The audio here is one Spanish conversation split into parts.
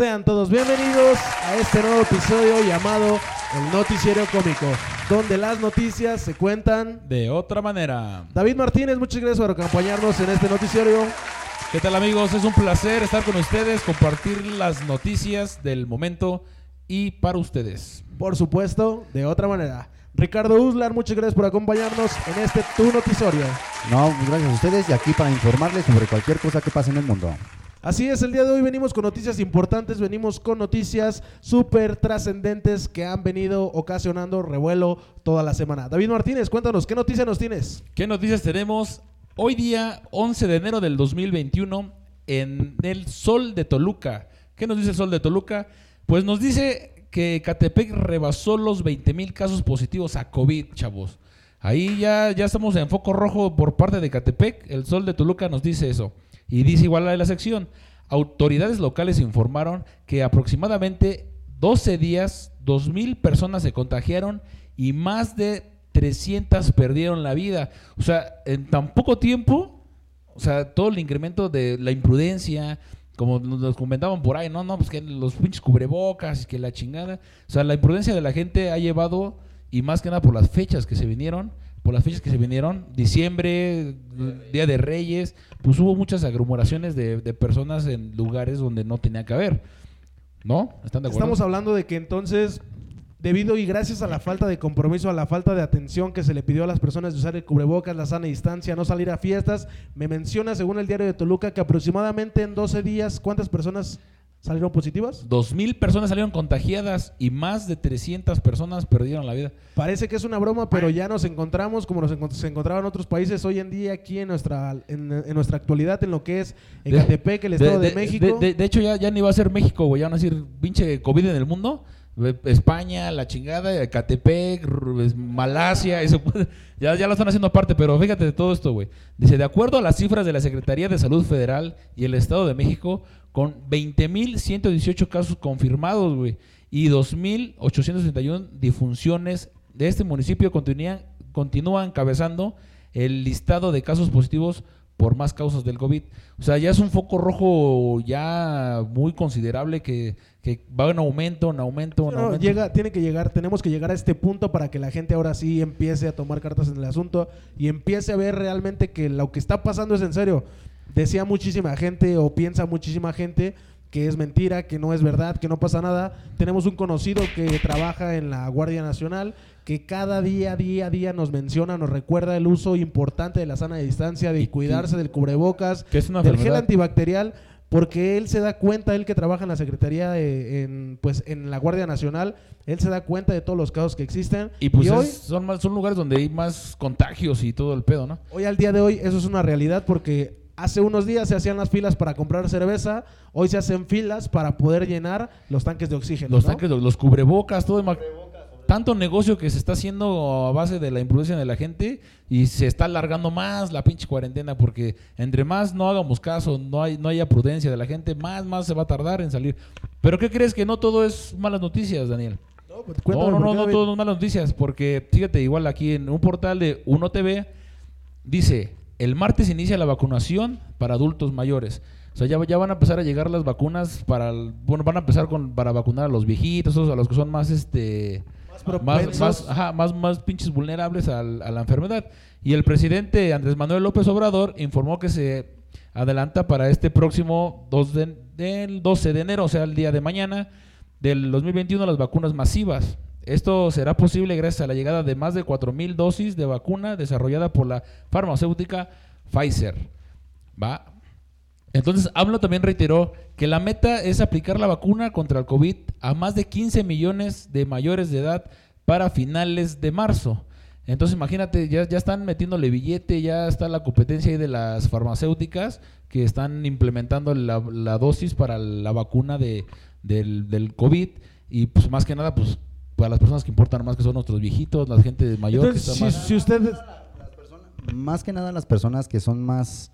Sean todos bienvenidos a este nuevo episodio llamado El Noticiero Cómico, donde las noticias se cuentan de otra manera. David Martínez, muchas gracias por acompañarnos en este noticiero. ¿Qué tal amigos? Es un placer estar con ustedes, compartir las noticias del momento y para ustedes. Por supuesto, de otra manera. Ricardo Uslar, muchas gracias por acompañarnos en este Tu Noticiero. No, gracias a ustedes y aquí para informarles sobre cualquier cosa que pase en el mundo. Así es, el día de hoy venimos con noticias importantes, venimos con noticias súper trascendentes que han venido ocasionando revuelo toda la semana. David Martínez, cuéntanos, ¿qué noticias nos tienes? ¿Qué noticias tenemos? Hoy día 11 de enero del 2021 en el Sol de Toluca. ¿Qué nos dice el Sol de Toluca? Pues nos dice que Catepec rebasó los 20 mil casos positivos a COVID, chavos. Ahí ya, ya estamos en foco rojo por parte de Catepec. El Sol de Toluca nos dice eso. Y dice igual la de la sección, autoridades locales informaron que aproximadamente 12 días, 2.000 personas se contagiaron y más de 300 perdieron la vida. O sea, en tan poco tiempo, o sea, todo el incremento de la imprudencia, como nos comentaban por ahí, no, no, pues que los pinches cubrebocas que la chingada. O sea, la imprudencia de la gente ha llevado, y más que nada por las fechas que se vinieron, por las fechas que se vinieron, diciembre, Día de Reyes, pues hubo muchas aglomeraciones de, de personas en lugares donde no tenía que haber. ¿No? ¿Están de acuerdo? Estamos hablando de que entonces, debido y gracias a la falta de compromiso, a la falta de atención que se le pidió a las personas de usar el cubrebocas, la sana distancia, no salir a fiestas, me menciona, según el diario de Toluca, que aproximadamente en 12 días, ¿cuántas personas salieron positivas? 2.000 personas salieron contagiadas y más de 300 personas perdieron la vida. Parece que es una broma, pero ya nos encontramos como nos encont- se encontraban en otros países hoy en día aquí en nuestra en, en nuestra actualidad en lo que es Ecatepec, el Estado de, México. De, de- de hecho, ya, ya ni va a ser México, güey. Ya van a decir pinche COVID en el mundo. España, la chingada, es- Malasia, eso ya, ya lo están haciendo aparte, pero fíjate de todo esto, güey. Dice, de acuerdo a las cifras de la Secretaría de Salud Federal y el Estado de México, con 20.118 casos confirmados, güey, y 2.861 difunciones de este municipio continúan, continúan encabezando el listado de casos positivos por más causas del COVID. O sea, ya es un foco rojo ya muy considerable que, que va en aumento, en aumento, en No, aumento. llega, tiene que llegar, tenemos que llegar a este punto para que la gente ahora sí empiece a tomar cartas en el asunto y empiece a ver realmente que lo que está pasando es en serio. Decía muchísima gente o piensa muchísima gente que es mentira, que no es verdad, que no pasa nada. Tenemos un conocido que trabaja en la Guardia Nacional que cada día, día, día nos menciona, nos recuerda el uso importante de la sana distancia, de cuidarse del cubrebocas, que es una del gel antibacterial, porque él se da cuenta, él que trabaja en la Secretaría de, en, pues, en la Guardia Nacional, él se da cuenta de todos los casos que existen. Y pues es- son, más, son lugares donde hay más contagios y todo el pedo, ¿no? hoy al día de hoy, eso es una realidad porque hace unos días se hacían las filas para comprar cerveza, hoy se hacen filas para poder llenar los tanques de oxígeno. Los ¿no? tanques, los, cubrebocas, todo el ma- tanto negocio que se está haciendo a base de la imprudencia de la gente y se está alargando más la pinche cuarentena porque entre más no hagamos caso, no hay no haya prudencia de la gente, más más se va a tardar en salir. Pero ¿qué crees que no todo es malas noticias, Daniel? No, pues, No, no, no, no, todo es malas noticias, porque fíjate, igual aquí en un portal de Uno TV dice, el martes inicia la vacunación para adultos mayores. O sea, ya, ya van a empezar a llegar las vacunas para, bueno, van a empezar con, para vacunar a los viejitos, a los que son más, este, Más más, ajá, más, más pinches vulnerables a la enfermedad. Y el presidente Andrés Manuel López Obrador informó que se adelanta para este próximo 2 de- del 12 de enero, o sea, el día de mañana del 2021, las vacunas masivas. Esto será posible gracias a la llegada de más de 4.000 dosis de vacuna desarrollada por la farmacéutica Pfizer. ¿Va? Entonces, AMLO también reiteró que la meta es aplicar la vacuna contra el COVID a más de 15 millones de mayores de edad para finales de marzo. Entonces, imagínate, ya, ya están metiéndole billete, ya está la competencia ahí de las farmacéuticas que están implementando la, la dosis para la vacuna de, del, del COVID. Y pues más que nada, pues para las personas que importan más, que son nuestros viejitos, la gente mayor Entonces, que si, está más... si usted... Más que nada las personas que son más,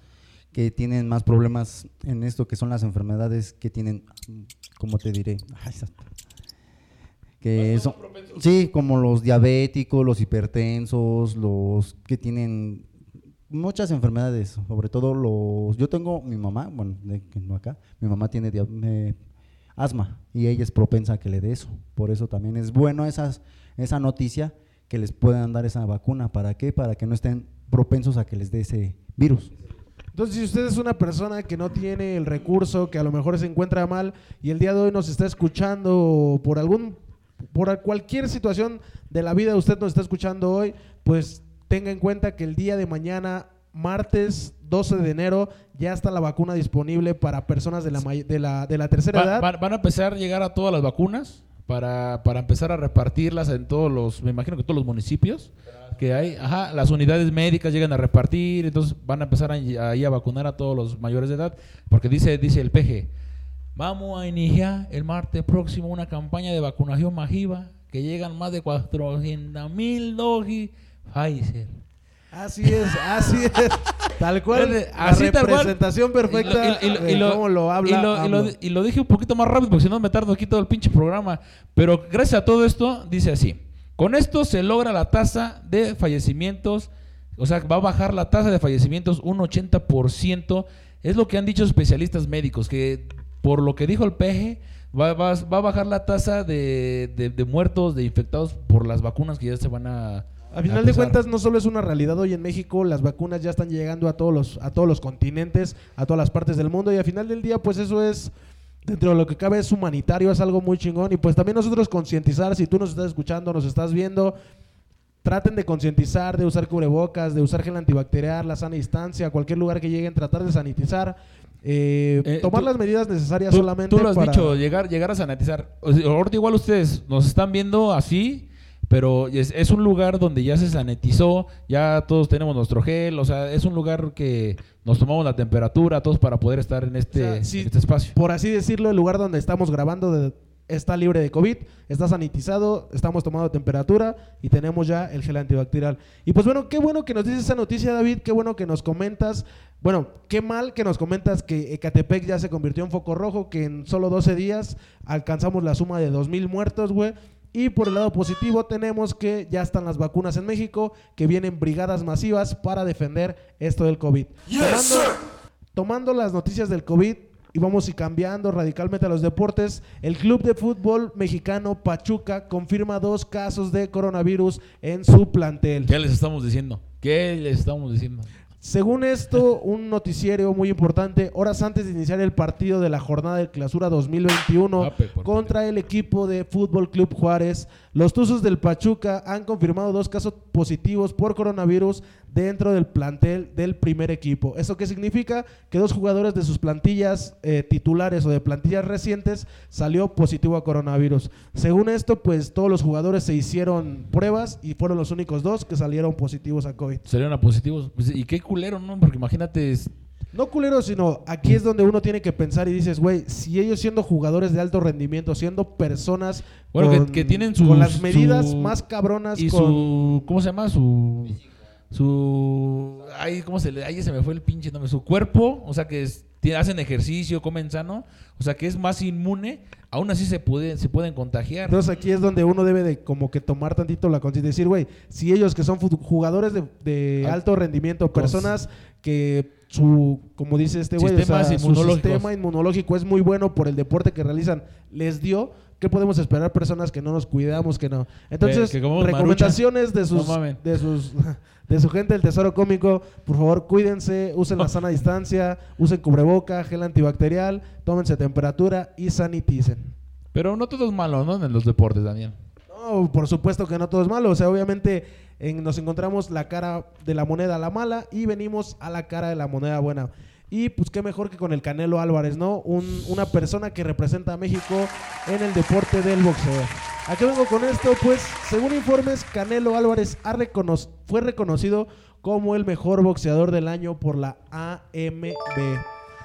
que tienen más problemas en esto, que son las enfermedades que tienen, ¿cómo te diré? Que son, sí, como los diabéticos, los hipertensos, los que tienen muchas enfermedades, sobre todo los, yo tengo mi mamá, bueno, de, no acá, mi mamá tiene eh, asma y ella es propensa a que le dé eso. Por eso también es bueno esas, esa noticia que les puedan dar esa vacuna. ¿Para qué? Para que no estén propensos a que les dé ese virus. Entonces, si usted es una persona que no tiene el recurso, que a lo mejor se encuentra mal y el día de hoy nos está escuchando por algún por cualquier situación de la vida usted nos está escuchando hoy, pues tenga en cuenta que el día de mañana, martes 12 de enero, ya está la vacuna disponible para personas de la, de la, de la tercera Va- edad. van a empezar a llegar a todas las vacunas para, para empezar a repartirlas en todos los, me imagino que todos los municipios que hay. Ajá, las unidades médicas llegan a repartir, entonces van a empezar a, ahí a vacunar a todos los mayores de edad, porque dice, dice el PG, vamos a iniciar el martes próximo una campaña de vacunación masiva que llegan más de 400 mil dosis Pfizer. Así es, así es. Tal cual. Fíjate, la así tal cual. representación perfecta Y lo- y lo- y de lo- cómo lo habla. y lo, y dije un poquito más rápido porque si no me tardo aquí todo el pinche programa. Pero gracias a todo esto, dice así. Con esto se logra la tasa de fallecimientos, o sea, va a bajar la tasa de fallecimientos un 80%. Es lo que han dicho especialistas médicos, que por lo que dijo el PG, va, va- va a bajar la tasa de, de- de muertos, de infectados por las vacunas que ya se van a... A final a de cuentas, no solo es una realidad hoy en México, las vacunas ya están llegando a todos los, a todos los continentes, a todas las partes del mundo, y al final del día, pues eso es, dentro de lo que cabe, es humanitario, es algo muy chingón, y pues también nosotros concientizar, si tú nos estás escuchando, nos estás viendo, traten de concientizar, de usar cubrebocas, de usar gel antibacterial, la sana distancia, cualquier lugar que lleguen, tratar de sanitizar, eh, Eh, tomar tú- las medidas necesarias Tú, solamente tú lo has para- dicho, llegar, llegar a sanitizar. Ahorita igual ustedes nos están viendo así, pero es, es un lugar donde ya se sanitizó, ya todos tenemos nuestro gel, o sea, es un lugar que nos tomamos la temperatura todos para poder estar en este, O sea, sí, en este espacio. por así decirlo, el lugar donde estamos grabando de- está libre de COVID, está sanitizado, estamos tomando temperatura y tenemos ya el gel antibacterial. Y pues bueno, qué bueno que nos dices esa noticia, David, qué bueno que nos comentas. Bueno, qué mal que nos comentas que Ecatepec ya se convirtió en foco rojo, que en solo 12 días alcanzamos la suma de 2.000 muertos, güey. Y por el lado positivo tenemos que ya están las vacunas en México, que vienen brigadas masivas para defender esto del COVID. tomando, tomando las noticias del COVID y vamos y cambiando radicalmente a los deportes, el Club de Fútbol Mexicano Pachuca confirma dos casos de coronavirus en su plantel. ¿Qué les estamos diciendo? ¿Qué les estamos diciendo? Según esto, un noticiero muy importante, horas antes de iniciar el partido de la jornada de clausura 2021 Ape, por contra el equipo de Fútbol Club Juárez, los Tuzos del Pachuca han confirmado dos casos positivos por coronavirus dentro del plantel del primer equipo. ¿Eso qué significa? Que dos jugadores de sus plantillas eh, titulares o de plantillas recientes salió positivo a coronavirus. Según esto, pues todos los jugadores se hicieron pruebas y fueron los únicos dos que salieron positivos a COVID. Salieron a positivos. Pues, y qué culero, ¿no? Porque imagínate, es- No culero, sino aquí es donde uno tiene que pensar y dices, güey, si ellos siendo jugadores de alto rendimiento, siendo personas Bueno, que- con, que tienen con sus- las medidas su- más cabronas y con... su ¿cómo se llama? su su ay cómo se le ay se me fue el pinche nombre su cuerpo o sea que es- hacen ejercicio comen sano o sea que es más inmune aún así se puede se pueden contagiar. Entonces aquí es donde uno debe de como que tomar tantito la conciencia y decir, güey, si ellos que son jugadores de, de Al- alto rendimiento, personas que su, como dice este güey, o Sistemas sea, su sistema inmunológico es muy bueno por el deporte que realizan, les dio, ¿qué podemos esperar personas que no nos cuidamos, que no? Entonces, que recomendaciones de sus, No de sus, de su gente del Tesoro Cómico, por favor, cuídense, usen la sana distancia, usen cubreboca, gel antibacterial, tómense temperatura y saniticen. pero no todo es malo no en los deportes Daniel No, por supuesto que no todo es malo. O sea, obviamente en- nos encontramos la cara de la moneda la mala y venimos a la cara de la moneda buena. Y pues qué mejor que con el Canelo Álvarez, ¿no? Un- una persona que representa a México en el deporte del boxeo. ¿A qué vengo con esto? Pues según informes, Canelo Álvarez ha recono- fue reconocido como el mejor boxeador del año por la AMB.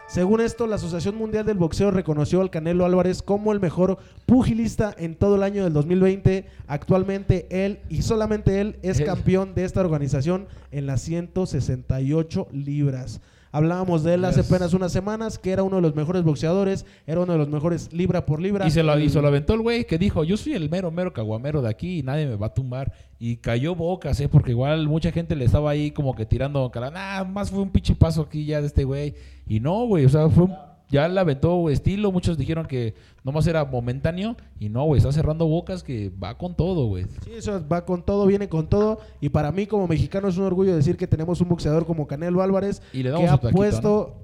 Según esto, la Asociación Mundial del Boxeo reconoció al Canelo Álvarez como el mejor pugilista en todo el año del 2020. Actualmente él y solamente él es campeón de esta organización en las 168 libras. Hablábamos de él hace apenas unas semanas, que era uno de los mejores boxeadores, era uno de los mejores libra por libra. y se lo, y se lo aventó el güey que dijo yo soy el mero mero caguamero de aquí y nadie me va a tumbar y cayó bocas eh porque igual mucha gente le estaba ahí como que tirando cara nah más fue un pinche paso aquí ya de este güey y no güey o sea fue un- ya la aventó estilo. Muchos dijeron que nomás era momentáneo. Y no, güey, está cerrando bocas que va con todo, güey. Sí, eso va con todo, viene con todo. Y para mí, como mexicano, es un orgullo decir que tenemos un boxeador como Canelo Álvarez Y le que damos ha su taquito, puesto.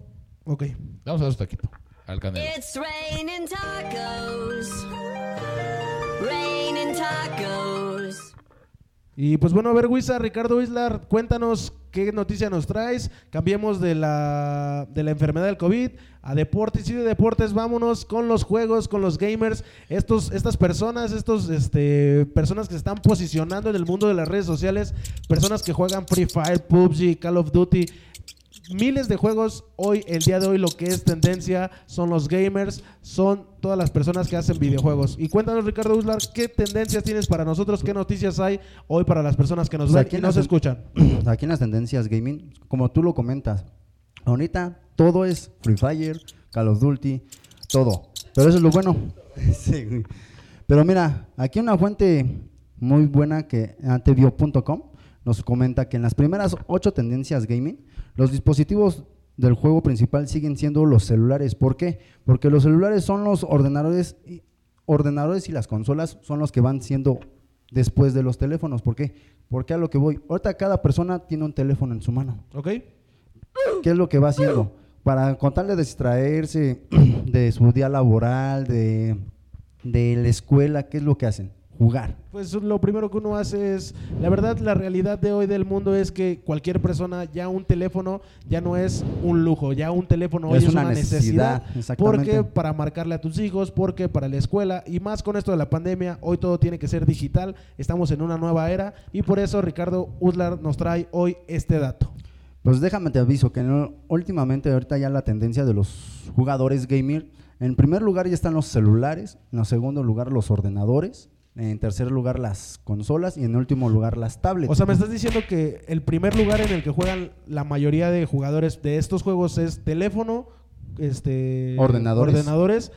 Ok. Vamos a dar su taquito al canelo. It's raining tacos. Raining tacos. Y pues bueno, a ver, Wisa, Ricardo Islar, cuéntanos qué noticia nos traes. Cambiemos de la, de la enfermedad del COVID a deportes y de deportes. Vámonos con los juegos, con los gamers. Estos, estas personas, estos este, personas que se están posicionando en el mundo de las redes sociales, personas que juegan Free Fire, PUBG, Call of Duty. Miles de juegos hoy, el día de hoy, lo que es tendencia son los gamers, son todas las personas que hacen videojuegos. Y cuéntanos, Ricardo Uslar, ¿qué tendencias tienes para nosotros? ¿Qué noticias hay hoy para las personas que nos Pues ven y nos escuchan? Aquí en las tendencias gaming, como tú lo comentas, ahorita todo es Free Fire, Call of Duty, todo. Pero eso es lo bueno. Sí. Pero mira, aquí una fuente muy buena que antevio.com nos comenta que en las primeras ocho tendencias gaming, los dispositivos del juego principal siguen siendo los celulares. ¿Por qué? Porque los celulares son los ordenadores y, ordenadores y las consolas son los que van siendo después de los teléfonos. ¿Por qué? Porque a lo que voy, ahorita cada persona tiene un teléfono en su mano. ¿Ok? ¿Qué es lo que va haciendo? Para contarle de distraerse de su día laboral, de, de la escuela, ¿qué es lo que hacen? Jugar. Pues lo primero que uno hace es, la verdad, la realidad de hoy del mundo es que cualquier persona, ya un teléfono ya no es un lujo, ya un teléfono hoy Es es, una una necesidad. necesidad. Porque para marcarle a tus hijos, porque para la escuela y más con esto de la pandemia, hoy todo tiene que ser digital, estamos en una nueva era y por eso Ricardo Uslar nos trae hoy este dato. Pues déjame te aviso que no- últimamente ahorita ya la tendencia de los jugadores gamer, en primer lugar ya están los celulares, en segundo lugar los ordenadores, en tercer lugar las consolas y en último lugar las tablets. O sea, me estás diciendo que el primer lugar en el que juegan la mayoría de jugadores de estos juegos es teléfono, este Ordenadores. ordenadores,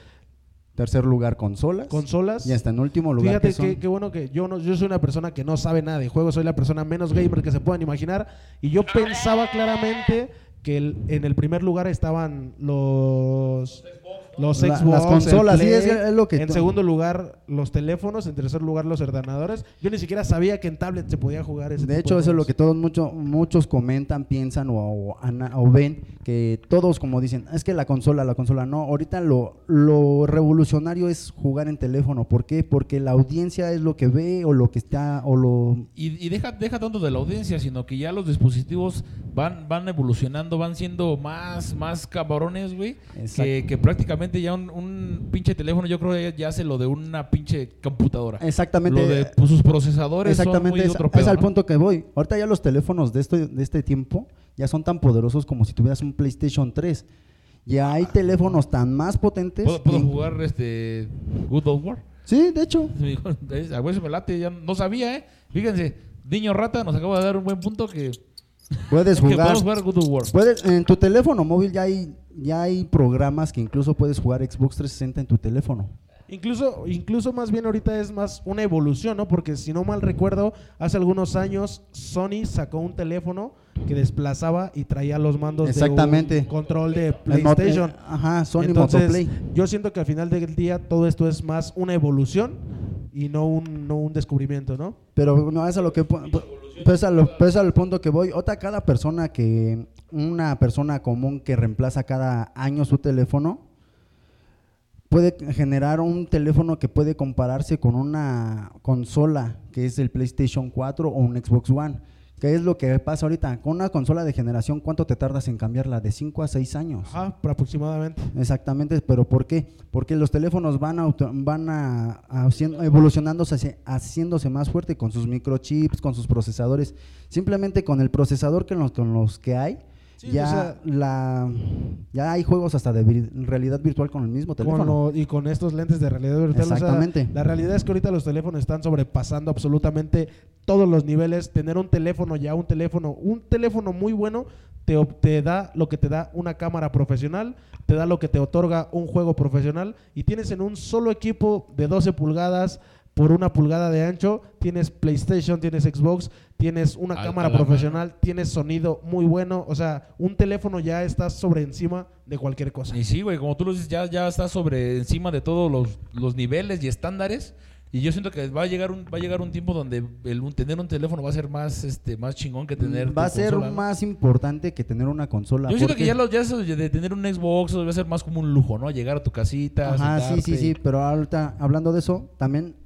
tercer lugar consolas, consolas. y hasta en último lugar Fíjate que son- qué, qué bueno que yo no, yo soy una persona que no sabe nada de juegos, soy la persona menos gamer que se puedan imaginar y yo pensaba claramente que el- en el primer lugar estaban los los La- Xbox, las consolas, sí, es- es lo que en segundo lugar los teléfonos, en tercer lugar los ordenadores. Yo ni siquiera sabía que en tablet se podía jugar ese De tipo hecho, eso es lo que todos mucho- muchos comentan, piensan o, o ven, que todos como dicen, es que la consola, la consola, no, ahorita lo, lo revolucionario es jugar en teléfono, ¿por qué? Porque la audiencia es lo que ve o lo que está, o lo... Y, y deja, deja tanto de la audiencia, sino que ya los dispositivos van, van evolucionando, van siendo más, más cabrones, güey. Que prácticamente ya un, un pinche teléfono, yo creo que ya hace lo de una pinche computadora. Exactamente. Lo de pues, sus procesadores Exactamente, son muy es, otro es al ¿no? punto que voy. Ahorita ya los teléfonos de este, de este tiempo ya son tan poderosos como si tuvieras un PlayStation 3. Ya hay teléfonos tan más potentes. ¿Puedo, jugar este Good Old War? Sí, de hecho. Me dijo, "Es- A veces me late, ya no sabía, ¿eh? Fíjense, Niño Rata nos acaba de dar un buen punto que, Puedes jugar. jugar Good Old War. Puedes, en tu teléfono móvil ya hay, ya hay programas que incluso puedes jugar Xbox 360 en tu teléfono. Incluso, incluso más bien ahorita es más una evolución, ¿no? Porque si no mal recuerdo, hace algunos años Sony sacó un teléfono que desplazaba y traía los mandos Exactamente. de un control de mo- PlayStation. eh, ajá, Sony Entonces, Motoplay. yo siento que al final del día todo esto es más una evolución y no un, no un descubrimiento, ¿no? Pero no es a lo que pues a lo- pues al punto que voy. Otra cada persona que una persona común que reemplaza cada año su teléfono puede generar un teléfono que puede compararse con una consola que es el PlayStation 4 o un Xbox One. ¿Qué es lo que pasa ahorita? Con una consola de generación, ¿cuánto te tardas en cambiarla? De 5 a 6 años. Ajá, aproximadamente. Exactamente, pero ¿por qué? Porque los teléfonos van auto- van a, evolucionándose, haciéndose más fuerte con sus microchips, con sus procesadores. Simplemente con el procesador que los, con los que hay, Sí, ya o sea- la ya hay juegos hasta de vir- realidad virtual con el mismo Con teléfono. lo- y con estos lentes de realidad virtual. o sea, Exactamente. la realidad es que ahorita los teléfonos están sobrepasando absolutamente todos los niveles. Tener un teléfono ya, un teléfono, un teléfono muy bueno, te, te da lo que te da una cámara profesional, te da lo que te otorga un juego profesional y tienes en un solo equipo de 12 pulgadas por una pulgada de ancho, tienes PlayStation, tienes Xbox, tienes una A- cámara profesional, tienes sonido muy bueno, o sea, un teléfono ya está sobre encima de cualquier cosa. Y sí, güey, como tú lo dices, ya, ya está sobre encima de todos los, los niveles y estándares. Y yo siento que va a llegar un, va a llegar un tiempo donde el, un- tener un teléfono va a ser más, este, más chingón que tener. Va a ser más importante que tener una consola. Yo siento que ya, lo, ya eso de tener un Xbox va a ser más como un lujo, ¿no? Llegar a tu casita. Ajá, sí, sí, sí, pero ahorita hablando de eso, también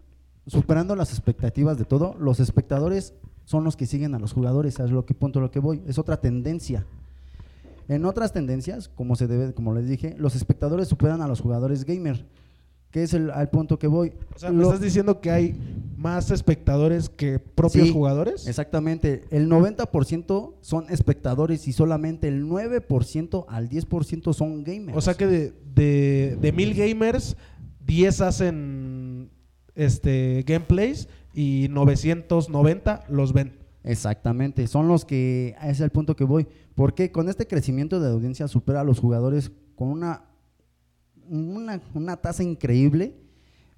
superando las expectativas de todo, los espectadores son los que siguen a los jugadores, es lo que punto lo que voy, es otra tendencia. En otras tendencias, como se debe, como les dije, los espectadores superan a los jugadores gamer, que es el al punto que voy. O sea, ¿me Lo- estás diciendo que hay más espectadores que propios Sí, jugadores? Exactamente, el 90% son espectadores y solamente el 9% al 10% son gamers. O sea que de, de, de mil gamers, 10 hacen este gameplays y 990 los ven. Exactamente, son los que, ese es el punto que voy. Porque con este crecimiento de audiencia supera a los jugadores con una, una, una tasa increíble.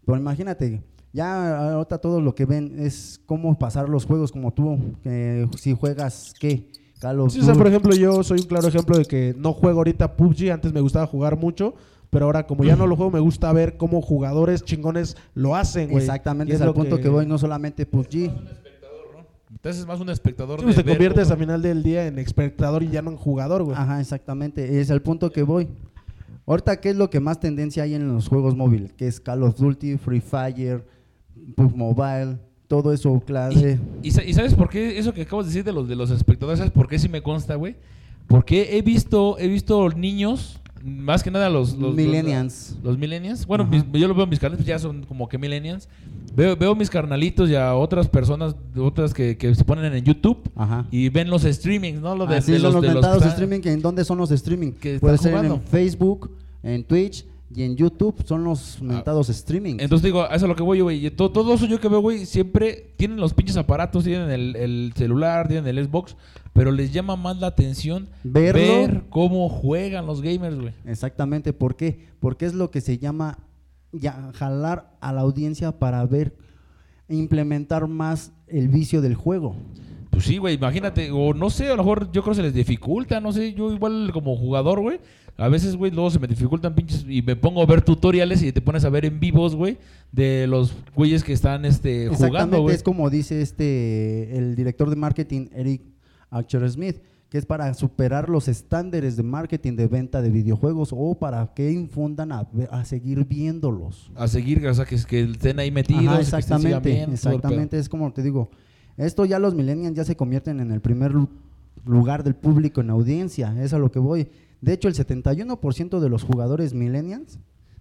Pero imagínate, ya ahorita todo lo que ven es cómo pasar los juegos como tú, que si juegas, ¿qué? Call of Sí, o sea, por ejemplo, yo soy un claro ejemplo de que no juego ahorita PUBG, antes me gustaba jugar mucho, pero ahora como ya no lo juego, me gusta ver cómo jugadores chingones lo hacen, güey. Exactamente, Y es al punto que... voy, no solamente PUBG. Entonces es más un espectador. Sí, pues de te ver conviertes final del día en espectador y ya no en jugador, güey. Ajá, exactamente, es el punto que voy. Ahorita, ¿qué es lo que más tendencia hay en los juegos móviles? Que es Call of Duty, Free Fire, PUBG Mobile, todo eso, clase. ¿Y, sa- y sabes por qué eso que acabas de decir de los de los espectadores? ¿Sabes por qué sí me consta, güey? Porque he visto, he visto niños, más que nada los, los los- Millennials. Los, millennials. Bueno, mis- yo lo veo mis carnales, pues ya son como que millennials. Veo, veo mis carnalitos y a otras personas, otras que, que se ponen en YouTube Ajá. y ven los streamings, ¿no? Lo de, Así de son los, de que están- streaming, que ¿en dónde son los streaming? Que Puede ser en jugando. Facebook, en Twitch y en YouTube, son los mentados streaming. Entonces digo, eso es a lo que voy, güey. Y todo, todo eso yo que veo, güey, siempre tienen los pinches aparatos, tienen el, el celular, tienen el Xbox, pero les llama más la atención Verlo. ver cómo juegan los gamers, güey. Exactamente, ¿por qué? Porque es lo que se llama ya, jalar a la audiencia para ver, implementar más el vicio del juego. Pues sí, güey, imagínate, o no sé, a lo mejor yo creo que se les dificulta, no sé, yo igual como jugador, güey, a veces, güey, luego se me dificultan pinches y me pongo a ver tutoriales y te pones a ver en vivos, güey, de los güeyes que están este, jugando, Exactamente, güey. es como dice este el director de marketing Eric Archer Smith, que es para superar los estándares de marketing de venta de videojuegos o para que infundan a, seguir viéndolos. A seguir, o sea, que, que estén ahí metidos. Ajá, que exactamente, el pedo. exactamente, es como te digo, esto ya los millennials ya se convierten en el primer lu- lugar del público en audiencia, es a lo que voy. De hecho, el 71% de los jugadores millennials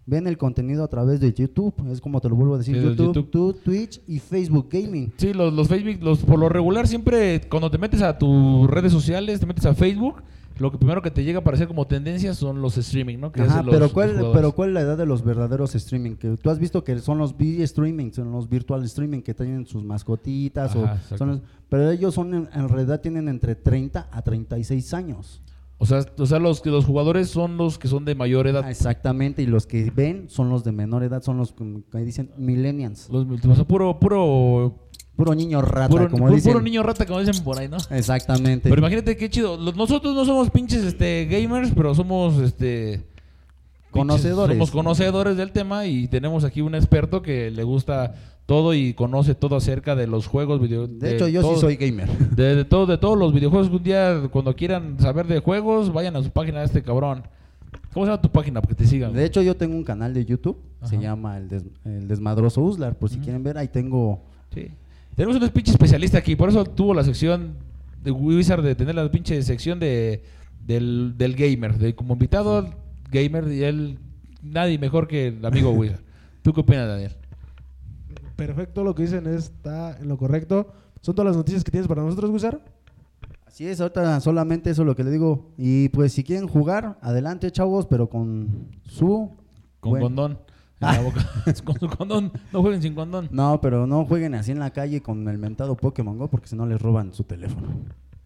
ven el contenido a través de YouTube, es como te lo vuelvo a decir, Sí, YouTube, YouTube. tu- Twitch y Facebook Gaming. Sí, los, los Facebook, los, por lo regular, siempre cuando te metes a tus redes sociales, te metes a Facebook, lo que primero que te llega a aparecer como tendencia son los streaming, ¿no? Que Ajá, los- pero ¿cuál, pero ¿cuál es la edad de los verdaderos streaming? Que tú has visto que son los streaming, son los virtual streaming que tienen sus mascotitas, Ajá, o son los- pero ellos son en, en realidad tienen entre 30 a 36 años. O sea, o sea los, que los jugadores son los que son de mayor edad. Exactamente, y los que ven son los de menor edad, son los que dicen millennials. Los, o sea, puro, puro, Puro niño rata, puro, como puro- dicen. puro niño rata, como dicen por ahí, ¿no? Exactamente. Pero imagínate qué chido. Nosotros no somos pinches este, gamers, pero somos este pinches- Conocedores. somos conocedores del tema y tenemos aquí un experto que le gusta todo y conoce todo acerca de los juegos video. de hecho, yo todo- sí soy gamer. De, de todo, de todos los videojuegos. Un día, cuando quieran saber de juegos, vayan a su página de este cabrón. ¿Cómo se llama tu página? Para que te sigan. De hecho, yo tengo un canal de YouTube, se llama El, Des- El Desmadroso Uslar, por si quieren ver, ahí tengo... Sí. Tenemos un pinche especialista aquí, por eso tuvo la sección de Wizard de tener la pinche sección de del, del gamer, de como invitado al gamer y él nadie mejor que el amigo Wizard. ¿Tú qué opinas, Daniel? Perfecto, lo que dicen está en lo correcto. ¿Son todas las noticias que tienes para nosotros, Wizard? Así es, ahorita solamente eso es lo que le digo. Y pues si quieren jugar, adelante chavos, pero con su... Con condón en la boca. con su condón, no jueguen sin condón. No, pero no jueguen así en la calle con el mentado Pokémon Go porque si no les roban su teléfono.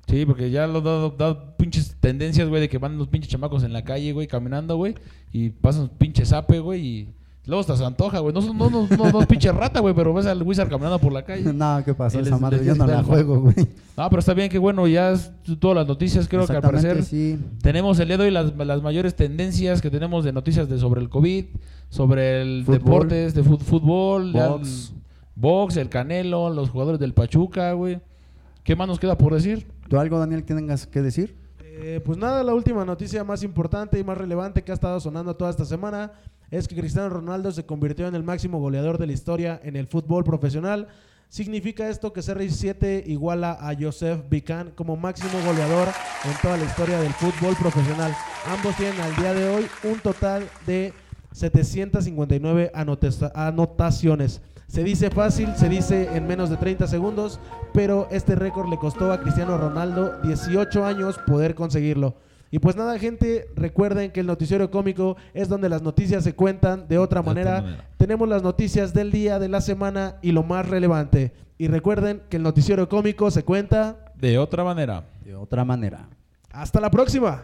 Sí, porque ya lo dado, dado pinches tendencias, güey, de que van los pinches chamacos en la calle, güey, caminando, güey, y pasan pinche zape, güey, y Luego hasta se antoja, güey. No, son- no, no, no, no es pinche rata, güey, pero ves al Wizard caminando por la calle. No, ¿qué pasó? Y Esa madre yo no la juego, güey. No, pero está bien que bueno, ya es todas las noticias, creo que al parecer sí. tenemos el día de hoy las, las mayores tendencias que tenemos de noticias de sobre el COVID, sobre el Fútbol. deportes, de fútbol, Box. el box, el canelo, los jugadores del Pachuca, güey. ¿Qué más nos queda por decir? ¿Tú algo, Daniel, que tengas que decir? Eh, pues nada, la última noticia más importante y más relevante que ha estado sonando toda esta semana es que Cristiano Ronaldo se convirtió en el máximo goleador de la historia en el fútbol profesional. Significa esto que CR7 iguala a Joseph Bican como máximo goleador en toda la historia del fútbol profesional. Ambos tienen al día de hoy un total de 759 anota- anotaciones. Se dice fácil, se dice en menos de 30 segundos, pero este récord le costó a Cristiano Ronaldo 18 años poder conseguirlo. Y pues nada, gente, recuerden que el noticiero cómico es donde las noticias se cuentan de otra De manera. otra manera. Tenemos las noticias del día, de la semana y lo más relevante. Y recuerden que el noticiero cómico se cuenta. De otra manera. De otra manera. Hasta la próxima.